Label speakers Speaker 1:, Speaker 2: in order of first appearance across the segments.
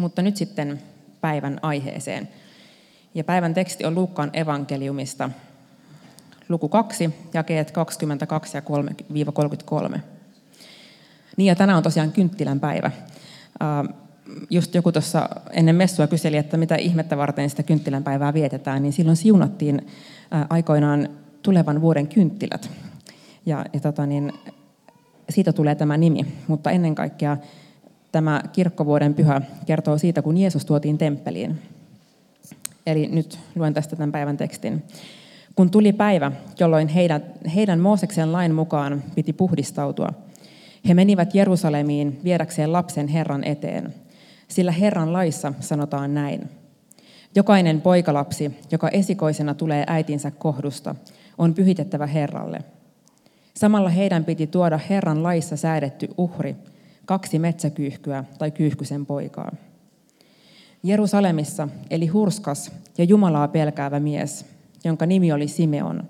Speaker 1: Mutta nyt sitten päivän aiheeseen. Ja päivän teksti on Luukkaan evankeliumista, luku 2, jakeet 22 ja 33. Niin ja tänään on tosiaan kynttilän päivä. Just joku tuossa ennen messua kyseli, että mitä ihmettä varten sitä kynttilän päivää vietetään, niin silloin siunattiin aikoinaan tulevan vuoden kynttilät. Ja, ja tota niin, siitä tulee tämä nimi, mutta ennen kaikkea tämä kirkkovuoden pyhä kertoo siitä, kun Jeesus tuotiin temppeliin. Eli nyt luen tästä tämän päivän tekstin. Kun tuli päivä, jolloin heidän, heidän Mooseksen lain mukaan piti puhdistautua, he menivät Jerusalemiin viedäkseen lapsen Herran eteen. Sillä Herran laissa sanotaan näin. Jokainen poikalapsi, joka esikoisena tulee äitinsä kohdusta, on pyhitettävä Herralle. Samalla heidän piti tuoda Herran laissa säädetty uhri, kaksi metsäkyyhkyä tai kyyhkysen poikaa. Jerusalemissa eli hurskas ja Jumalaa pelkäävä mies, jonka nimi oli Simeon.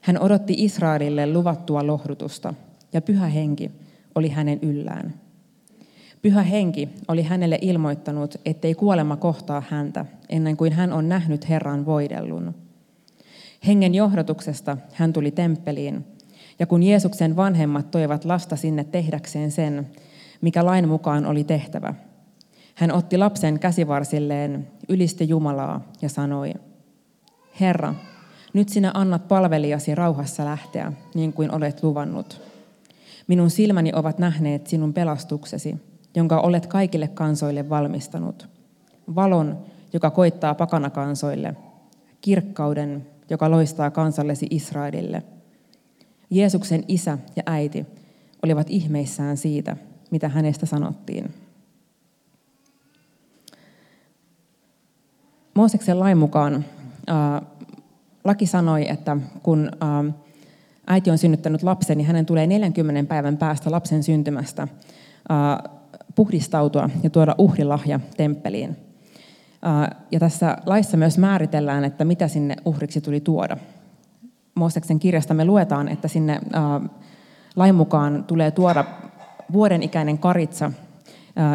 Speaker 1: Hän odotti Israelille luvattua lohdutusta, ja pyhä henki oli hänen yllään. Pyhä henki oli hänelle ilmoittanut, ettei kuolema kohtaa häntä ennen kuin hän on nähnyt Herran voidellun. Hengen johdatuksesta hän tuli temppeliin, ja kun Jeesuksen vanhemmat toivat lasta sinne tehdäkseen sen, mikä lain mukaan oli tehtävä, hän otti lapsen käsivarsilleen, ylisti Jumalaa ja sanoi, Herra, nyt sinä annat palvelijasi rauhassa lähteä, niin kuin olet luvannut. Minun silmäni ovat nähneet sinun pelastuksesi, jonka olet kaikille kansoille valmistanut. Valon, joka koittaa pakanakansoille, kirkkauden, joka loistaa kansallesi Israelille. Jeesuksen isä ja äiti olivat ihmeissään siitä, mitä hänestä sanottiin. Mooseksen lain mukaan äh, laki sanoi, että kun äh, äiti on synnyttänyt lapsen, niin hänen tulee 40 päivän päästä lapsen syntymästä äh, puhdistautua ja tuoda uhrilahja temppeliin. Ja tässä laissa myös määritellään, että mitä sinne uhriksi tuli tuoda. Mooseksen kirjasta me luetaan, että sinne lain mukaan tulee tuoda vuoden ikäinen karitsa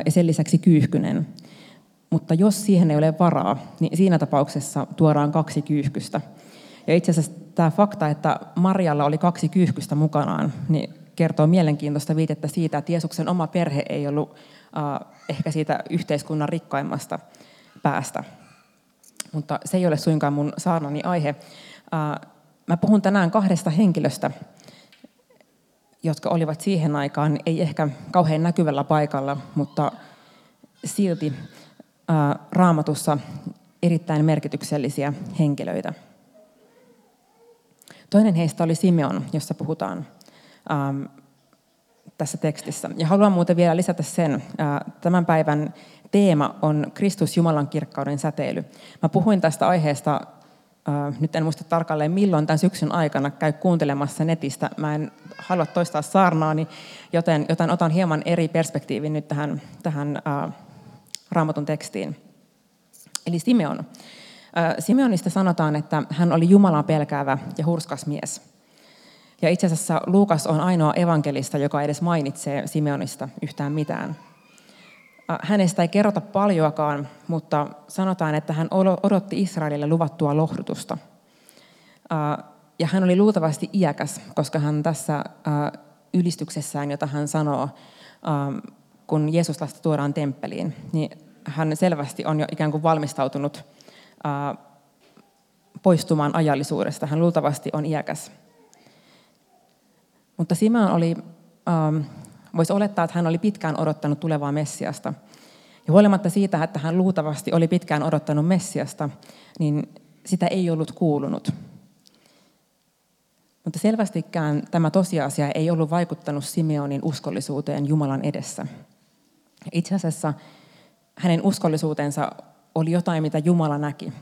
Speaker 1: ja sen lisäksi kyyhkynen. Mutta jos siihen ei ole varaa, niin siinä tapauksessa tuodaan kaksi kyyhkystä. Ja itse asiassa tämä fakta, että Marjalla oli kaksi kyyhkystä mukanaan, niin kertoo mielenkiintoista viitettä siitä, että Jeesuksen oma perhe ei ollut äh, ehkä siitä yhteiskunnan rikkaimmasta päästä. Mutta se ei ole suinkaan mun saarnani aihe. Äh, mä puhun tänään kahdesta henkilöstä, jotka olivat siihen aikaan ei ehkä kauhean näkyvällä paikalla, mutta silti äh, raamatussa erittäin merkityksellisiä henkilöitä. Toinen heistä oli Simeon, jossa puhutaan ähm, tässä tekstissä. Ja haluan muuten vielä lisätä sen, tämän päivän teema on Kristus Jumalan kirkkauden säteily. Mä puhuin tästä aiheesta, nyt en muista tarkalleen milloin tämän syksyn aikana, käy kuuntelemassa netistä. Mä en halua toistaa saarnaani, joten, joten otan hieman eri perspektiivin nyt tähän, tähän äh, raamatun tekstiin. Eli Simeon. Simeonista sanotaan, että hän oli Jumalan pelkäävä ja hurskas mies. Ja itse asiassa Luukas on ainoa evankelista, joka edes mainitsee Simeonista yhtään mitään. Hänestä ei kerrota paljoakaan, mutta sanotaan, että hän odotti Israelille luvattua lohdutusta. Ja hän oli luultavasti iäkäs, koska hän tässä ylistyksessään, jota hän sanoo, kun Jeesus lasta tuodaan temppeliin, niin hän selvästi on jo ikään kuin valmistautunut poistumaan ajallisuudesta. Hän luultavasti on iäkäs. Mutta Simeon oli, ähm, voisi olettaa, että hän oli pitkään odottanut tulevaa Messiasta. Ja huolimatta siitä, että hän luultavasti oli pitkään odottanut Messiasta, niin sitä ei ollut kuulunut. Mutta selvästikään tämä tosiasia ei ollut vaikuttanut Simeonin uskollisuuteen Jumalan edessä. Itse asiassa hänen uskollisuutensa oli jotain, mitä Jumala näki.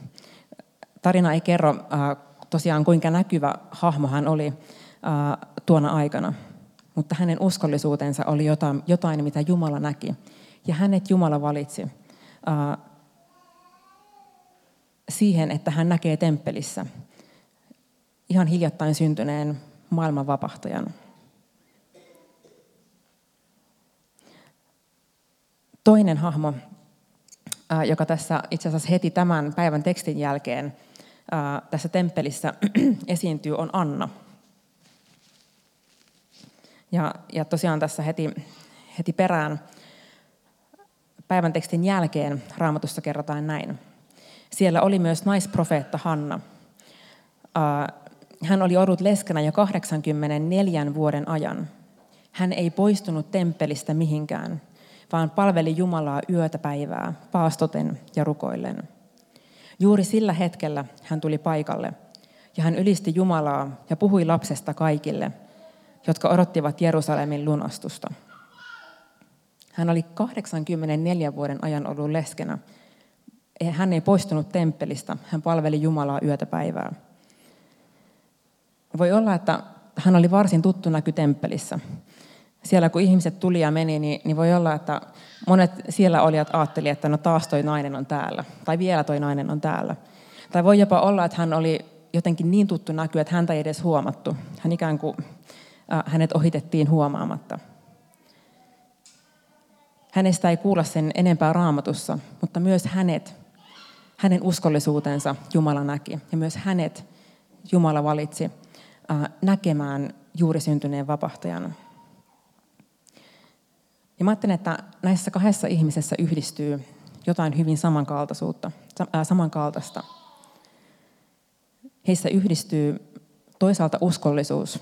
Speaker 1: Tarina ei kerro äh, tosiaan, kuinka näkyvä hahmo hän oli, tuona aikana. Mutta hänen uskollisuutensa oli jotain, jotain, mitä Jumala näki. Ja hänet Jumala valitsi siihen, että hän näkee temppelissä ihan hiljattain syntyneen maailman vapahtajan. Toinen hahmo joka tässä itse asiassa heti tämän päivän tekstin jälkeen tässä temppelissä esiintyy, on Anna. Ja, ja tosiaan tässä heti, heti perään päivän tekstin jälkeen raamatussa kerrotaan näin. Siellä oli myös naisprofeetta Hanna. Hän oli ollut leskenä jo 84 vuoden ajan. Hän ei poistunut temppelistä mihinkään, vaan palveli Jumalaa yötä päivää, paastoten ja rukoillen. Juuri sillä hetkellä hän tuli paikalle, ja hän ylisti Jumalaa ja puhui lapsesta kaikille, jotka odottivat Jerusalemin lunastusta. Hän oli 84 vuoden ajan ollut leskenä. Hän ei poistunut temppelistä, hän palveli Jumalaa yötä päivää. Voi olla, että hän oli varsin tuttu näky temppelissä. Siellä kun ihmiset tuli ja meni, niin, niin voi olla, että monet siellä olijat ajattelivat, että no taas toi nainen on täällä, tai vielä toi nainen on täällä. Tai voi jopa olla, että hän oli jotenkin niin tuttu näky, että häntä ei edes huomattu. Hän ikään kuin, hänet ohitettiin huomaamatta. Hänestä ei kuulla sen enempää raamatussa, mutta myös hänet, hänen uskollisuutensa Jumala näki. Ja myös hänet Jumala valitsi näkemään juuri syntyneen vapahtajana. Ja mä ajattelen, että näissä kahdessa ihmisessä yhdistyy jotain hyvin samankaltaisuutta, samankaltaista. Heissä yhdistyy toisaalta uskollisuus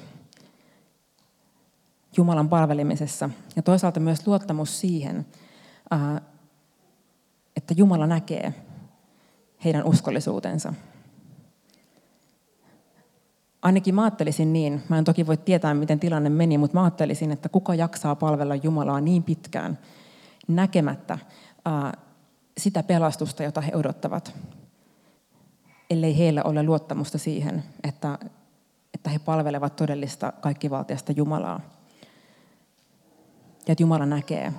Speaker 1: Jumalan palvelemisessa ja toisaalta myös luottamus siihen, äh, että Jumala näkee heidän uskollisuutensa. Ainakin mä ajattelisin niin, mä en toki voi tietää, miten tilanne meni, mutta mä ajattelisin, että kuka jaksaa palvella Jumalaa niin pitkään näkemättä ää, sitä pelastusta, jota he odottavat, ellei heillä ole luottamusta siihen, että, että he palvelevat todellista kaikkivaltiasta Jumalaa. Ja että Jumala näkee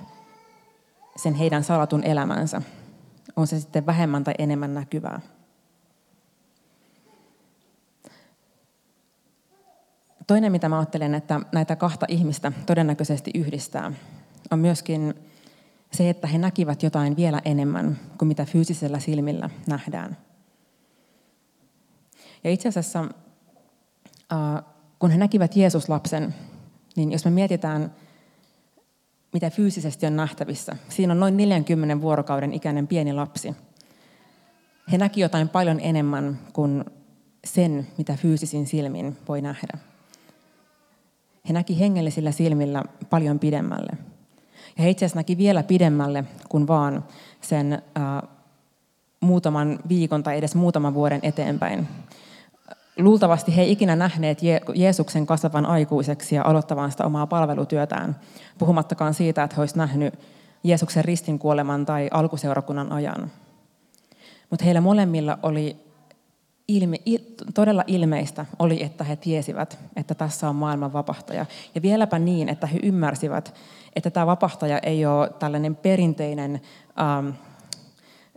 Speaker 1: sen heidän salatun elämänsä, on se sitten vähemmän tai enemmän näkyvää. Toinen, mitä mä ajattelen, että näitä kahta ihmistä todennäköisesti yhdistää, on myöskin se, että he näkivät jotain vielä enemmän kuin mitä fyysisellä silmillä nähdään. Ja itse asiassa, kun he näkivät Jeesuslapsen, niin jos me mietitään, mitä fyysisesti on nähtävissä, siinä on noin 40 vuorokauden ikäinen pieni lapsi. He näki jotain paljon enemmän kuin sen, mitä fyysisin silmin voi nähdä. He näki hengellisillä silmillä paljon pidemmälle. Ja he itse asiassa näki vielä pidemmälle kuin vaan sen äh, muutaman viikon tai edes muutaman vuoden eteenpäin. Luultavasti he ei ikinä nähneet Jeesuksen kasvavan aikuiseksi ja aloittavan sitä omaa palvelutyötään, puhumattakaan siitä, että he olisivat nähneet Jeesuksen ristin kuoleman tai alkuseurakunnan ajan. Mutta heillä molemmilla oli ilme, il, todella ilmeistä oli, että he tiesivät, että tässä on maailman vapahtaja. Ja vieläpä niin, että he ymmärsivät, että tämä vapahtaja ei ole tällainen perinteinen ähm,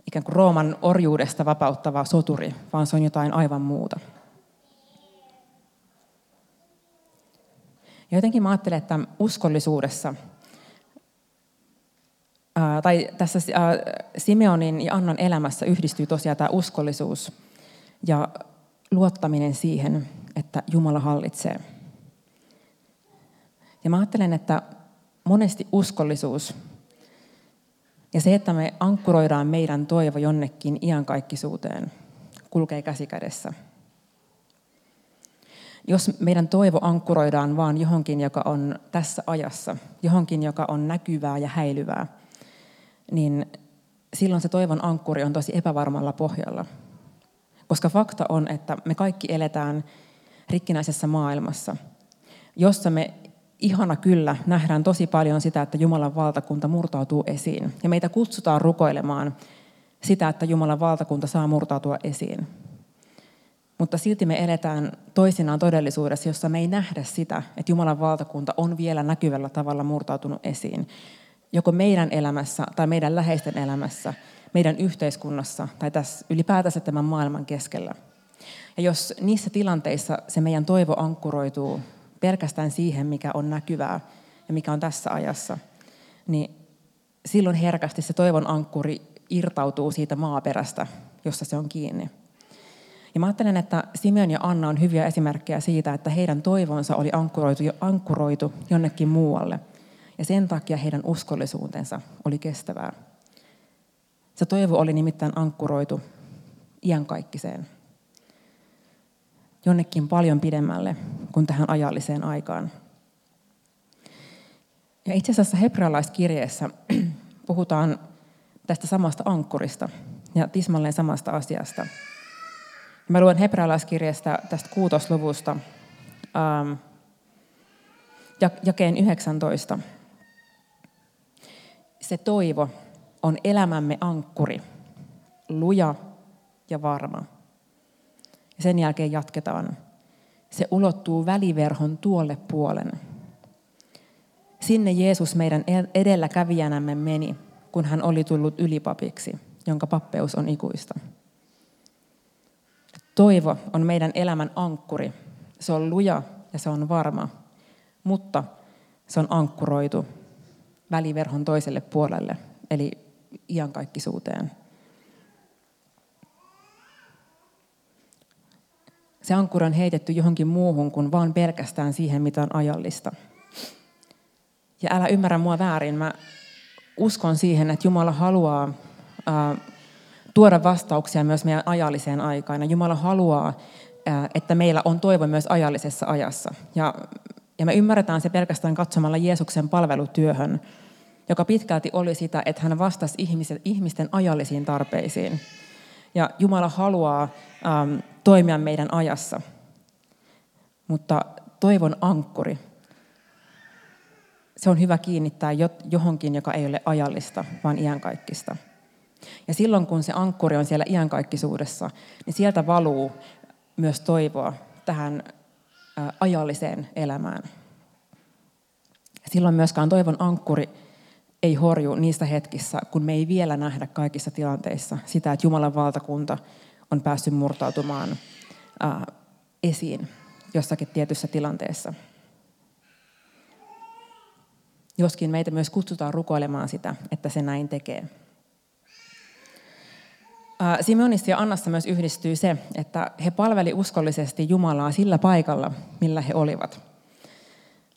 Speaker 1: ikään kuin Rooman orjuudesta vapauttava soturi, vaan se on jotain aivan muuta. Ja jotenkin mä ajattelen, että uskollisuudessa, ää, tai tässä ää, Simeonin ja Annan elämässä yhdistyy tosiaan tämä uskollisuus – ja luottaminen siihen, että Jumala hallitsee. Ja mä ajattelen, että monesti uskollisuus ja se, että me ankkuroidaan meidän toivo jonnekin iankaikkisuuteen, kulkee käsikädessä. Jos meidän toivo ankkuroidaan vaan johonkin, joka on tässä ajassa, johonkin, joka on näkyvää ja häilyvää, niin silloin se toivon ankkuri on tosi epävarmalla pohjalla – koska fakta on, että me kaikki eletään rikkinäisessä maailmassa, jossa me ihana kyllä nähdään tosi paljon sitä, että Jumalan valtakunta murtautuu esiin. Ja meitä kutsutaan rukoilemaan sitä, että Jumalan valtakunta saa murtautua esiin. Mutta silti me eletään toisinaan todellisuudessa, jossa me ei nähdä sitä, että Jumalan valtakunta on vielä näkyvällä tavalla murtautunut esiin. Joko meidän elämässä tai meidän läheisten elämässä – meidän yhteiskunnassa tai tässä ylipäätänsä tämän maailman keskellä. Ja jos niissä tilanteissa se meidän toivo ankkuroituu pelkästään siihen, mikä on näkyvää ja mikä on tässä ajassa, niin silloin herkästi se toivon ankkuri irtautuu siitä maaperästä, jossa se on kiinni. Ja mä ajattelen, että Simeon ja Anna on hyviä esimerkkejä siitä, että heidän toivonsa oli ankkuroitu, ankkuroitu jonnekin muualle. Ja sen takia heidän uskollisuutensa oli kestävää. Se toivo oli nimittäin ankkuroitu iankaikkiseen. Jonnekin paljon pidemmälle kuin tähän ajalliseen aikaan. Ja itse asiassa hebrealaiskirjeessä puhutaan tästä samasta ankkurista ja tismalleen samasta asiasta. Mä luen hebrealaiskirjasta tästä kuutosluvusta ähm, jakeen 19. Se toivo on elämämme ankkuri, luja ja varma. Sen jälkeen jatketaan. Se ulottuu väliverhon tuolle puolen. Sinne Jeesus meidän edelläkävijänämme meni, kun hän oli tullut ylipapiksi, jonka pappeus on ikuista. Toivo on meidän elämän ankkuri. Se on luja ja se on varma, mutta se on ankkuroitu väliverhon toiselle puolelle, eli iankaikkisuuteen. Se ankkuri on heitetty johonkin muuhun kuin vaan pelkästään siihen, mitä on ajallista. Ja älä ymmärrä mua väärin, mä uskon siihen, että Jumala haluaa tuoda vastauksia myös meidän ajalliseen aikaan. Ja Jumala haluaa, että meillä on toivo myös ajallisessa ajassa. Ja, ja me ymmärretään se pelkästään katsomalla Jeesuksen palvelutyöhön, joka pitkälti oli sitä, että hän vastasi ihmisten, ihmisten ajallisiin tarpeisiin. Ja Jumala haluaa ähm, toimia meidän ajassa. Mutta toivon ankkuri, se on hyvä kiinnittää johonkin, joka ei ole ajallista, vaan iankaikkista. Ja silloin, kun se ankkuri on siellä iankaikkisuudessa, niin sieltä valuu myös toivoa tähän ajalliseen elämään. Silloin myöskään toivon ankkuri ei horju niistä hetkissä, kun me ei vielä nähdä kaikissa tilanteissa sitä, että Jumalan valtakunta on päässyt murtautumaan esiin jossakin tietyssä tilanteessa. Joskin meitä myös kutsutaan rukoilemaan sitä, että se näin tekee. Simeonissa ja Annassa myös yhdistyy se, että he palveli uskollisesti Jumalaa sillä paikalla, millä he olivat.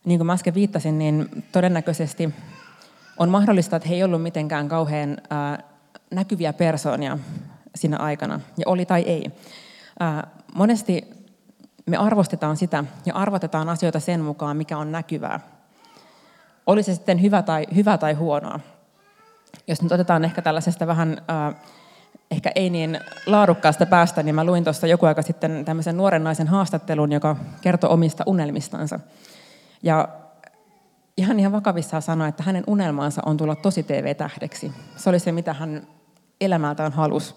Speaker 1: Niin kuin mä äsken viittasin, niin todennäköisesti on mahdollista, että he ei ollut mitenkään kauhean näkyviä persoonia siinä aikana, ja oli tai ei. Monesti me arvostetaan sitä ja arvotetaan asioita sen mukaan, mikä on näkyvää. Oli se sitten hyvä tai, hyvä tai huonoa. Jos nyt otetaan ehkä tällaisesta vähän ehkä ei niin laadukkaasta päästä, niin mä luin tuossa joku aika sitten tämmöisen nuoren naisen haastattelun, joka kertoi omista unelmistansa. Ja ihan ihan vakavissaan sanoi, että hänen unelmaansa on tulla tosi TV-tähdeksi. Se oli se, mitä hän elämältään halusi.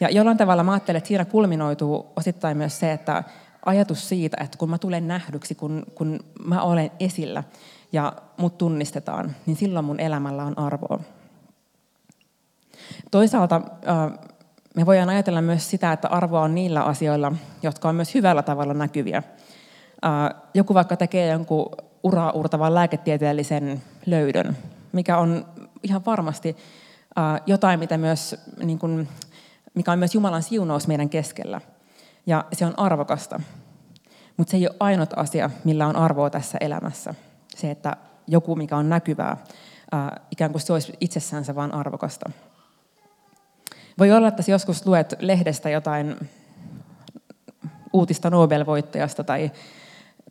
Speaker 1: Ja jollain tavalla mä ajattelen, että siinä kulminoituu osittain myös se, että ajatus siitä, että kun mä tulen nähdyksi, kun, kun mä olen esillä ja mut tunnistetaan, niin silloin mun elämällä on arvoa. Toisaalta me voidaan ajatella myös sitä, että arvoa on niillä asioilla, jotka on myös hyvällä tavalla näkyviä. Joku vaikka tekee jonkun uraa uurtavan lääketieteellisen löydön, mikä on ihan varmasti jotain, mitä myös, niin kuin, mikä on myös Jumalan siunaus meidän keskellä. Ja se on arvokasta. Mutta se ei ole ainut asia, millä on arvoa tässä elämässä. Se, että joku, mikä on näkyvää, ikään kuin se olisi itsessänsä vaan arvokasta. Voi olla, että joskus luet lehdestä jotain uutista Nobel-voittajasta tai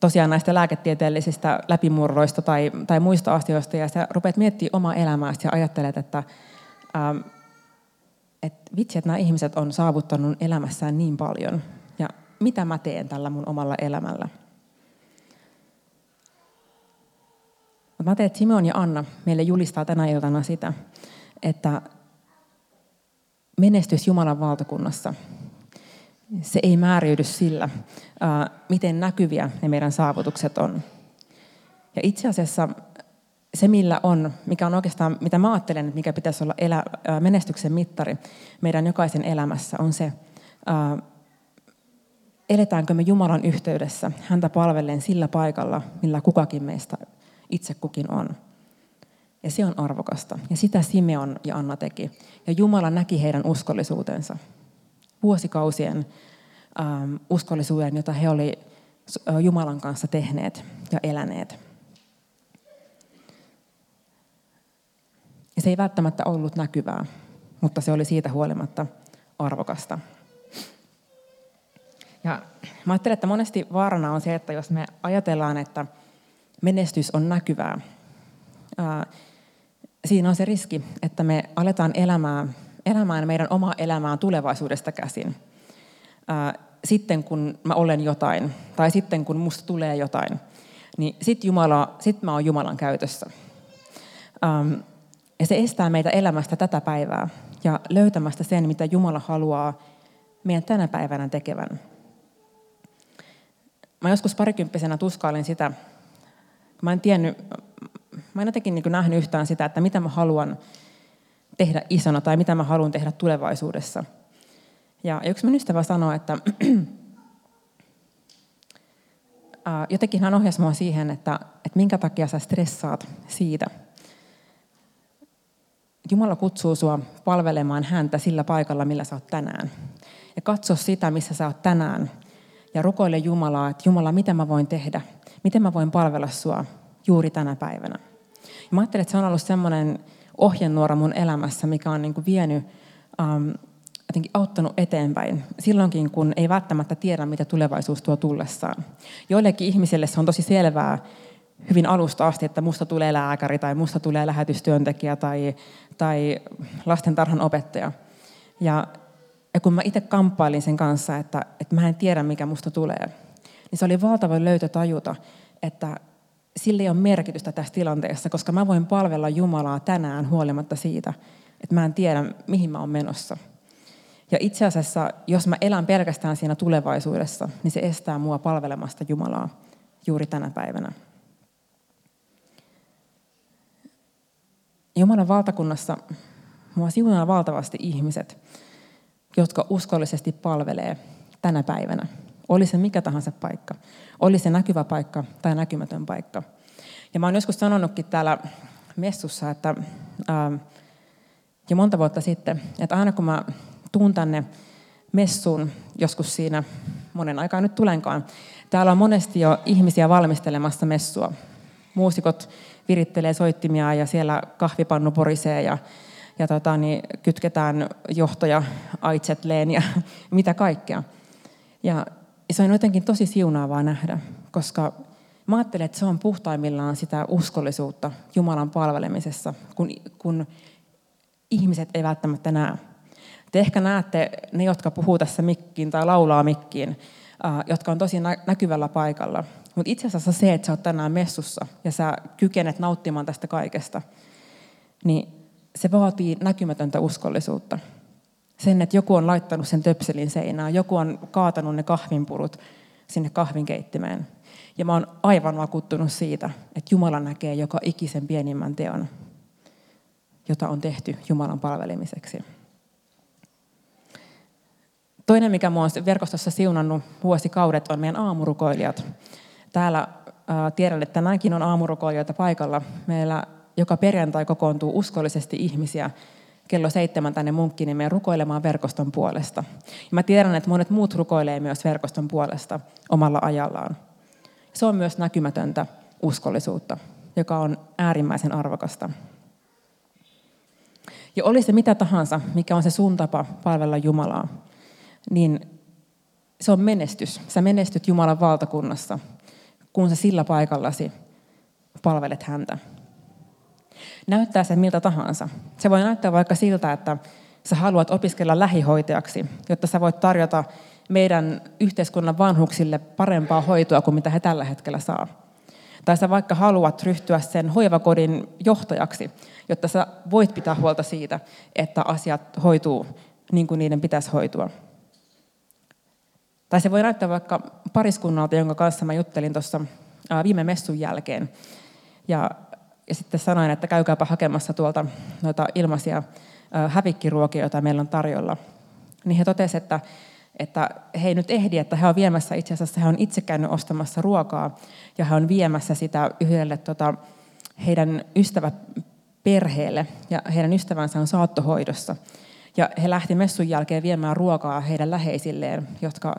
Speaker 1: tosiaan näistä lääketieteellisistä läpimurroista tai, tai muista asioista, ja sä rupeat miettimään omaa elämääsi ja ajattelet, että ähm, et vitsi, että nämä ihmiset on saavuttanut elämässään niin paljon, ja mitä mä teen tällä mun omalla elämällä. Mä teen, että Simon ja Anna meille julistaa tänä iltana sitä, että menestys Jumalan valtakunnassa, se ei määriydy sillä, miten näkyviä ne meidän saavutukset on. Ja itse asiassa se, millä on, mikä on oikeastaan, mitä mä ajattelen, että mikä pitäisi olla elä, menestyksen mittari meidän jokaisen elämässä, on se, eletäänkö me Jumalan yhteydessä häntä palvellen sillä paikalla, millä kukakin meistä itse kukin on. Ja se on arvokasta. Ja sitä Simeon ja Anna teki. Ja Jumala näki heidän uskollisuutensa. Vuosikausien ähm, uskollisuuden, jota he olivat Jumalan kanssa tehneet ja eläneet. Ja se ei välttämättä ollut näkyvää, mutta se oli siitä huolimatta arvokasta. Ja mä ajattelen, että monesti vaarana on se, että jos me ajatellaan, että menestys on näkyvää, ää, siinä on se riski, että me aletaan elämään, elämään meidän omaa elämää tulevaisuudesta käsin. Ää, sitten kun mä olen jotain, tai sitten kun musta tulee jotain, niin sitten Jumala, sit mä oon Jumalan käytössä. Ja se estää meitä elämästä tätä päivää ja löytämästä sen, mitä Jumala haluaa meidän tänä päivänä tekevän. Mä joskus parikymppisenä tuskailin sitä, mä en tiennyt, mä en jotenkin niin nähnyt yhtään sitä, että mitä mä haluan tehdä isona tai mitä mä haluan tehdä tulevaisuudessa. Ja yksi mun ystävä sanoi, että jotenkin hän ohjasi mua siihen, että, että minkä takia sä stressaat siitä. Jumala kutsuu sua palvelemaan häntä sillä paikalla, millä sä oot tänään. Ja katso sitä, missä sä oot tänään. Ja rukoile Jumalaa, että Jumala, mitä mä voin tehdä? Miten mä voin palvella sua juuri tänä päivänä? Ja mä ajattelin, että se on ollut semmoinen ohjenuora mun elämässä, mikä on niin kuin vienyt, um, jotenkin auttanut eteenpäin. Silloinkin, kun ei välttämättä tiedä, mitä tulevaisuus tuo tullessaan. Joillekin ihmisille se on tosi selvää, hyvin alusta asti, että musta tulee lääkäri tai musta tulee lähetystyöntekijä tai, tai lastentarhan opettaja. Ja, ja kun mä itse kamppailin sen kanssa, että, että mä en tiedä, mikä musta tulee, niin se oli valtava löytö tajuta, että sillä ei ole merkitystä tässä tilanteessa, koska mä voin palvella Jumalaa tänään huolimatta siitä, että mä en tiedä, mihin mä oon menossa. Ja itse asiassa, jos mä elän pelkästään siinä tulevaisuudessa, niin se estää mua palvelemasta Jumalaa juuri tänä päivänä. Jumalan valtakunnassa mua siunaa valtavasti ihmiset, jotka uskollisesti palvelee tänä päivänä. Oli se mikä tahansa paikka. Oli se näkyvä paikka tai näkymätön paikka. Ja mä oon joskus sanonutkin täällä messussa, että ää, jo monta vuotta sitten, että aina kun mä tuun tänne messuun, joskus siinä monen aikaa nyt tulenkaan, täällä on monesti jo ihmisiä valmistelemassa messua. Muusikot virittelee soittimia ja siellä kahvipannu porisee ja, ja tota, niin kytketään johtoja aitsetleen ja mitä kaikkea. Ja se on jotenkin tosi siunaavaa nähdä, koska mä ajattelen, että se on puhtaimmillaan sitä uskollisuutta Jumalan palvelemisessa, kun, kun ihmiset ei välttämättä näe. Te ehkä näette ne, jotka puhuu tässä mikkiin tai laulaa mikkiin, jotka on tosi näkyvällä paikalla. Mutta itse asiassa se, että sä oot tänään messussa ja sä kykenet nauttimaan tästä kaikesta, niin se vaatii näkymätöntä uskollisuutta. Sen, että joku on laittanut sen töpselin seinään, joku on kaatanut ne kahvinpurut sinne kahvinkeittimeen. Ja mä oon aivan vakuuttunut siitä, että Jumala näkee joka ikisen pienimmän teon, jota on tehty Jumalan palvelemiseksi. Toinen, mikä mua on verkostossa siunannut vuosikaudet, on meidän aamurukoilijat. Täällä äh, tiedän, että tänäänkin on aamurukoilijoita paikalla. Meillä joka perjantai kokoontuu uskollisesti ihmisiä kello seitsemän tänne munkkinimeen rukoilemaan verkoston puolesta. Ja mä tiedän, että monet muut rukoilee myös verkoston puolesta omalla ajallaan. Se on myös näkymätöntä uskollisuutta, joka on äärimmäisen arvokasta. Ja oli se mitä tahansa, mikä on se sun tapa palvella Jumalaa, niin se on menestys. Sä menestyt Jumalan valtakunnassa, kun sä sillä paikallasi palvelet häntä. Näyttää se miltä tahansa. Se voi näyttää vaikka siltä, että sä haluat opiskella lähihoitajaksi, jotta sä voit tarjota meidän yhteiskunnan vanhuksille parempaa hoitoa kuin mitä he tällä hetkellä saa. Tai sä vaikka haluat ryhtyä sen hoivakodin johtajaksi, jotta sä voit pitää huolta siitä, että asiat hoituu niin kuin niiden pitäisi hoitua. Tai se voi näyttää vaikka pariskunnalta, jonka kanssa mä juttelin tuossa viime messun jälkeen. Ja, ja sitten sanoin, että käykääpä hakemassa tuolta noita ilmaisia hävikkiruokia, joita meillä on tarjolla. Niin he totesivat, että, että he ei nyt ehdi, että he on viemässä, itse asiassa he on itse käynyt ostamassa ruokaa, ja he on viemässä sitä yhdelle tota, heidän ystävä perheelle ja heidän ystävänsä on saattohoidossa. Ja he lähti messun jälkeen viemään ruokaa heidän läheisilleen, jotka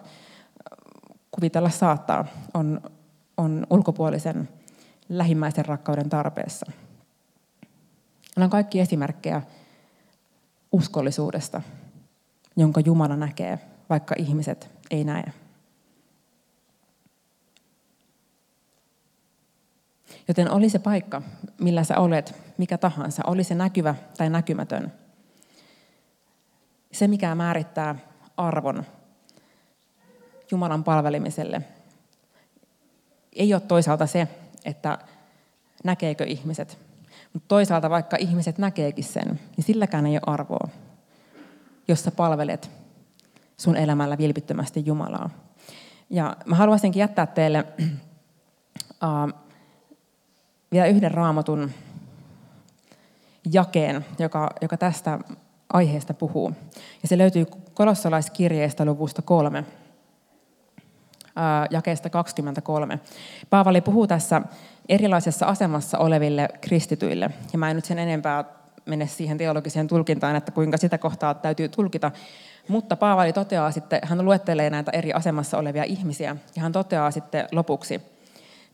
Speaker 1: kuvitella saattaa, on, on ulkopuolisen lähimmäisen rakkauden tarpeessa. Nämä on kaikki esimerkkejä uskollisuudesta, jonka Jumala näkee, vaikka ihmiset ei näe. Joten oli se paikka, millä sä olet, mikä tahansa, oli se näkyvä tai näkymätön. Se, mikä määrittää arvon Jumalan palvelemiselle, ei ole toisaalta se, että näkeekö ihmiset. Mutta toisaalta vaikka ihmiset näkeekin sen, niin silläkään ei ole arvoa, jos sä palvelet sun elämällä vilpittömästi Jumalaa. Ja mä haluaisinkin jättää teille uh, vielä yhden raamatun jakeen, joka, joka tästä aiheesta puhuu. Ja se löytyy kolossalaiskirjeestä luvusta kolme, jakeesta 23. Paavali puhuu tässä erilaisessa asemassa oleville kristityille. Ja mä en nyt sen enempää mene siihen teologiseen tulkintaan, että kuinka sitä kohtaa täytyy tulkita. Mutta Paavali toteaa sitten, hän luettelee näitä eri asemassa olevia ihmisiä, ja hän toteaa sitten lopuksi,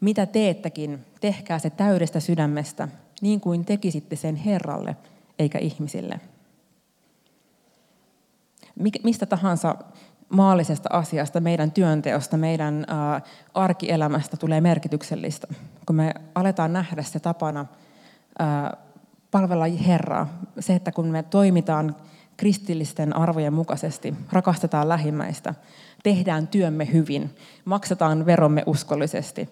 Speaker 1: mitä teettekin, tehkää se täydestä sydämestä, niin kuin tekisitte sen Herralle, eikä ihmisille. Mistä tahansa maallisesta asiasta, meidän työnteosta, meidän arkielämästä tulee merkityksellistä. Kun me aletaan nähdä se tapana palvella Herraa, se, että kun me toimitaan kristillisten arvojen mukaisesti, rakastetaan lähimmäistä, tehdään työmme hyvin, maksetaan veromme uskollisesti,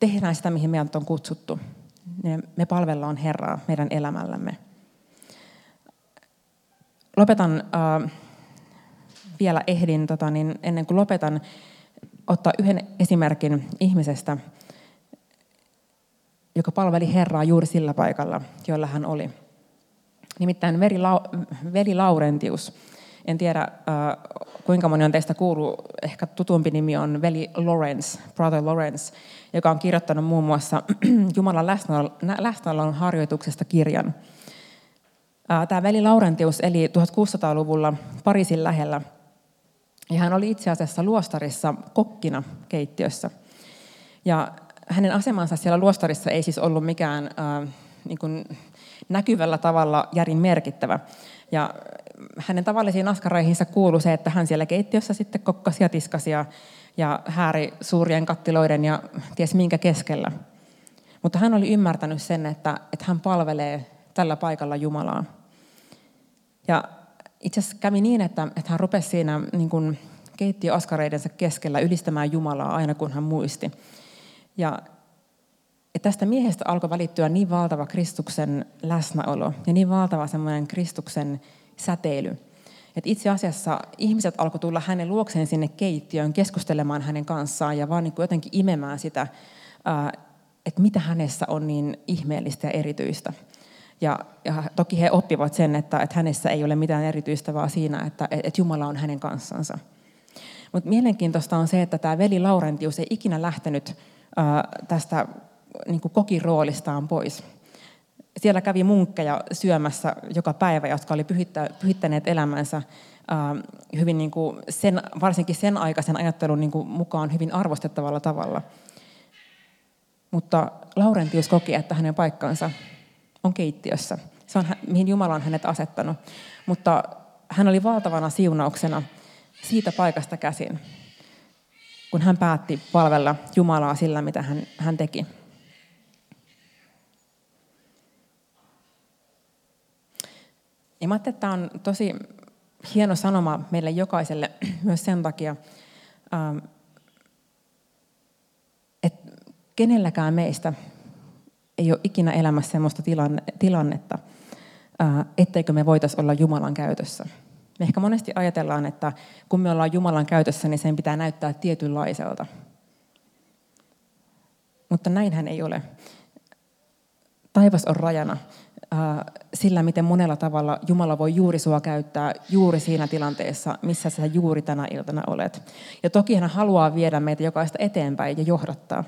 Speaker 1: tehdään sitä, mihin meidät on kutsuttu. Me palvellaan Herraa meidän elämällämme. Lopetan vielä ehdin, tota, niin ennen kuin lopetan, ottaa yhden esimerkin ihmisestä, joka palveli Herraa juuri sillä paikalla, jolla hän oli. Nimittäin veli, veli Laurentius. En tiedä, kuinka moni on teistä kuullut, ehkä tutumpi nimi on veli Lawrence, Brother Lawrence, joka on kirjoittanut muun muassa Jumalan läsnäolon harjoituksesta kirjan. Tämä veli Laurentius eli 1600-luvulla Pariisin lähellä ja hän oli itse asiassa luostarissa kokkina keittiössä. Ja hänen asemansa siellä luostarissa ei siis ollut mikään äh, niin kuin näkyvällä tavalla järin merkittävä. Ja hänen tavallisiin askareihinsa kuului se, että hän siellä keittiössä sitten kokkasi ja tiskasi ja, ja hääri suurien kattiloiden ja ties minkä keskellä. Mutta hän oli ymmärtänyt sen, että, että hän palvelee tällä paikalla Jumalaa. Ja itse asiassa kävi niin, että, että hän rupesi siinä niin kuin keittiöaskareidensa keskellä ylistämään Jumalaa aina kun hän muisti. Ja tästä miehestä alkoi välittyä niin valtava Kristuksen läsnäolo ja niin valtava semmoinen Kristuksen säteily, että itse asiassa ihmiset alkoi tulla hänen luokseen sinne keittiöön keskustelemaan hänen kanssaan ja vaan niin kuin jotenkin imemään sitä, että mitä hänessä on niin ihmeellistä ja erityistä. Ja, ja toki he oppivat sen, että, että hänessä ei ole mitään erityistä, vaan siinä, että, että Jumala on hänen kanssansa. Mutta mielenkiintoista on se, että tämä veli Laurentius ei ikinä lähtenyt ää, tästä niin kokin roolistaan pois. Siellä kävi munkkeja syömässä joka päivä, jotka oli pyhittäneet elämänsä ää, hyvin niin kuin sen, varsinkin sen aikaisen ajattelun niin kuin mukaan hyvin arvostettavalla tavalla. Mutta Laurentius koki, että hänen paikkansa on keittiössä. Se on, mihin Jumala on hänet asettanut. Mutta hän oli valtavana siunauksena siitä paikasta käsin, kun hän päätti palvella Jumalaa sillä, mitä hän, hän teki. Ja mä että tämä on tosi hieno sanoma meille jokaiselle myös sen takia, ähm, että kenelläkään meistä ei ole ikinä elämässä sellaista tilannetta, etteikö me voitaisiin olla Jumalan käytössä. Me ehkä monesti ajatellaan, että kun me ollaan Jumalan käytössä, niin sen pitää näyttää tietynlaiselta. Mutta näinhän ei ole. Taivas on rajana sillä, miten monella tavalla Jumala voi juuri sua käyttää juuri siinä tilanteessa, missä sä juuri tänä iltana olet. Ja toki hän haluaa viedä meitä jokaista eteenpäin ja johdattaa.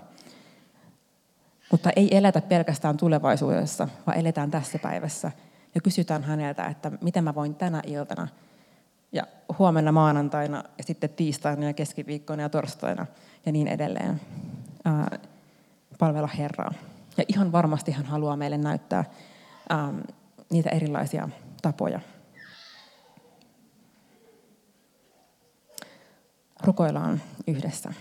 Speaker 1: Mutta ei eletä pelkästään tulevaisuudessa, vaan eletään tässä päivässä. Ja kysytään häneltä, että miten mä voin tänä iltana ja huomenna maanantaina ja sitten tiistaina ja keskiviikkona ja torstaina ja niin edelleen ää, palvella Herraa. Ja ihan varmasti hän haluaa meille näyttää ää, niitä erilaisia tapoja. Rukoillaan yhdessä.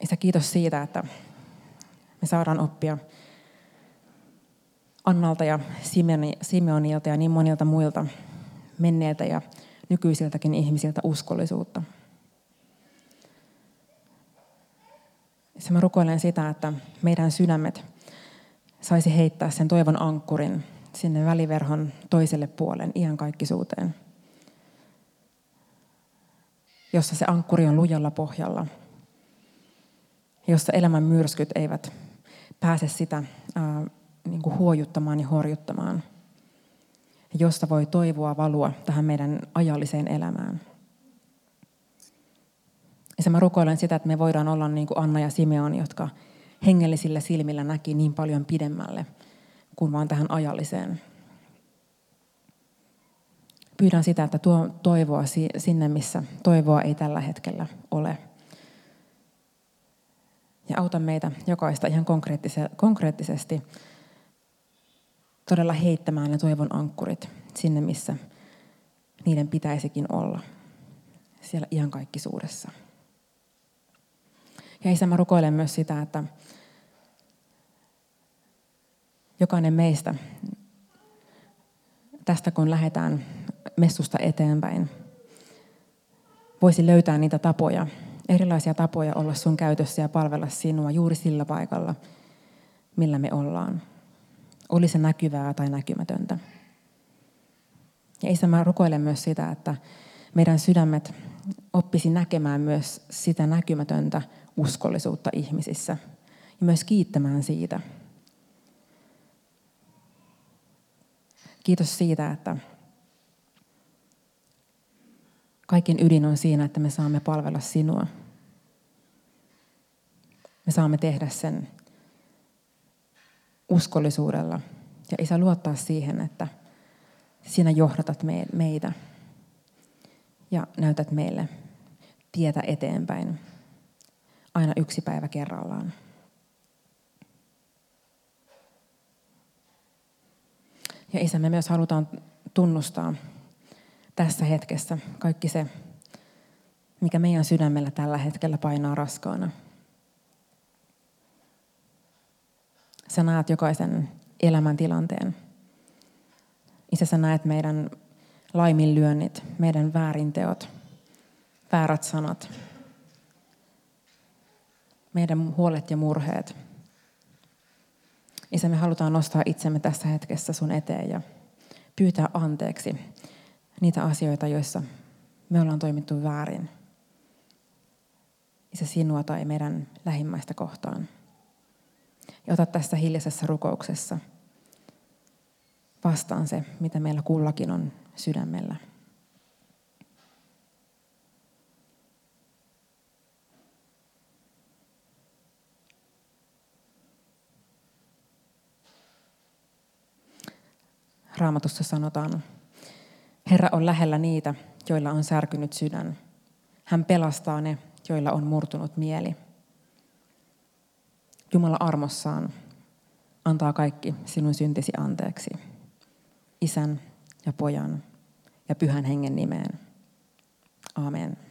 Speaker 1: Isä, kiitos siitä, että me saadaan oppia Annalta ja Simeonilta ja niin monilta muilta menneiltä ja nykyisiltäkin ihmisiltä uskollisuutta. Se mä rukoilen sitä, että meidän sydämet saisi heittää sen toivon ankkurin sinne väliverhon toiselle puolen iankaikkisuuteen, jossa se ankkuri on lujalla pohjalla, jossa elämän myrskyt eivät pääse sitä ää, niin kuin huojuttamaan ja horjuttamaan, josta voi toivoa valua tähän meidän ajalliseen elämään. Ja se mä rukoilen sitä, että me voidaan olla niin kuin Anna ja Simeon, jotka hengellisillä silmillä näki niin paljon pidemmälle kuin vaan tähän ajalliseen. Pyydän sitä, että tuo toivoa sinne, missä toivoa ei tällä hetkellä ole. Auta meitä jokaista ihan konkreettisesti todella heittämään ne toivon ankkurit sinne, missä niiden pitäisikin olla. Siellä ihan kaikki suuressa. Ja isä, mä rukoilen myös sitä, että jokainen meistä tästä kun lähdetään messusta eteenpäin, voisi löytää niitä tapoja, erilaisia tapoja olla sun käytössä ja palvella sinua juuri sillä paikalla, millä me ollaan. Oli se näkyvää tai näkymätöntä. Ja isä, mä rukoilen myös sitä, että meidän sydämet oppisi näkemään myös sitä näkymätöntä uskollisuutta ihmisissä ja myös kiittämään siitä. Kiitos siitä, että kaiken ydin on siinä, että me saamme palvella sinua. Me saamme tehdä sen uskollisuudella. Ja Isä luottaa siihen, että sinä johdatat meitä ja näytät meille tietä eteenpäin aina yksi päivä kerrallaan. Ja Isä, me myös halutaan tunnustaa tässä hetkessä kaikki se, mikä meidän sydämellä tällä hetkellä painaa raskaana. Sä näet jokaisen elämäntilanteen. Isä, sä näet meidän laiminlyönnit, meidän väärinteot, väärät sanat, meidän huolet ja murheet. Isä, me halutaan nostaa itsemme tässä hetkessä sun eteen ja pyytää anteeksi niitä asioita, joissa me ollaan toimittu väärin. Isä, sinua tai meidän lähimmäistä kohtaan. Ja ota tässä hiljaisessa rukouksessa vastaan se, mitä meillä kullakin on sydämellä. Raamatussa sanotaan, Herra on lähellä niitä, joilla on särkynyt sydän. Hän pelastaa ne, joilla on murtunut mieli. Jumala armossaan antaa kaikki sinun syntisi anteeksi. Isän ja pojan ja pyhän hengen nimeen. Amen.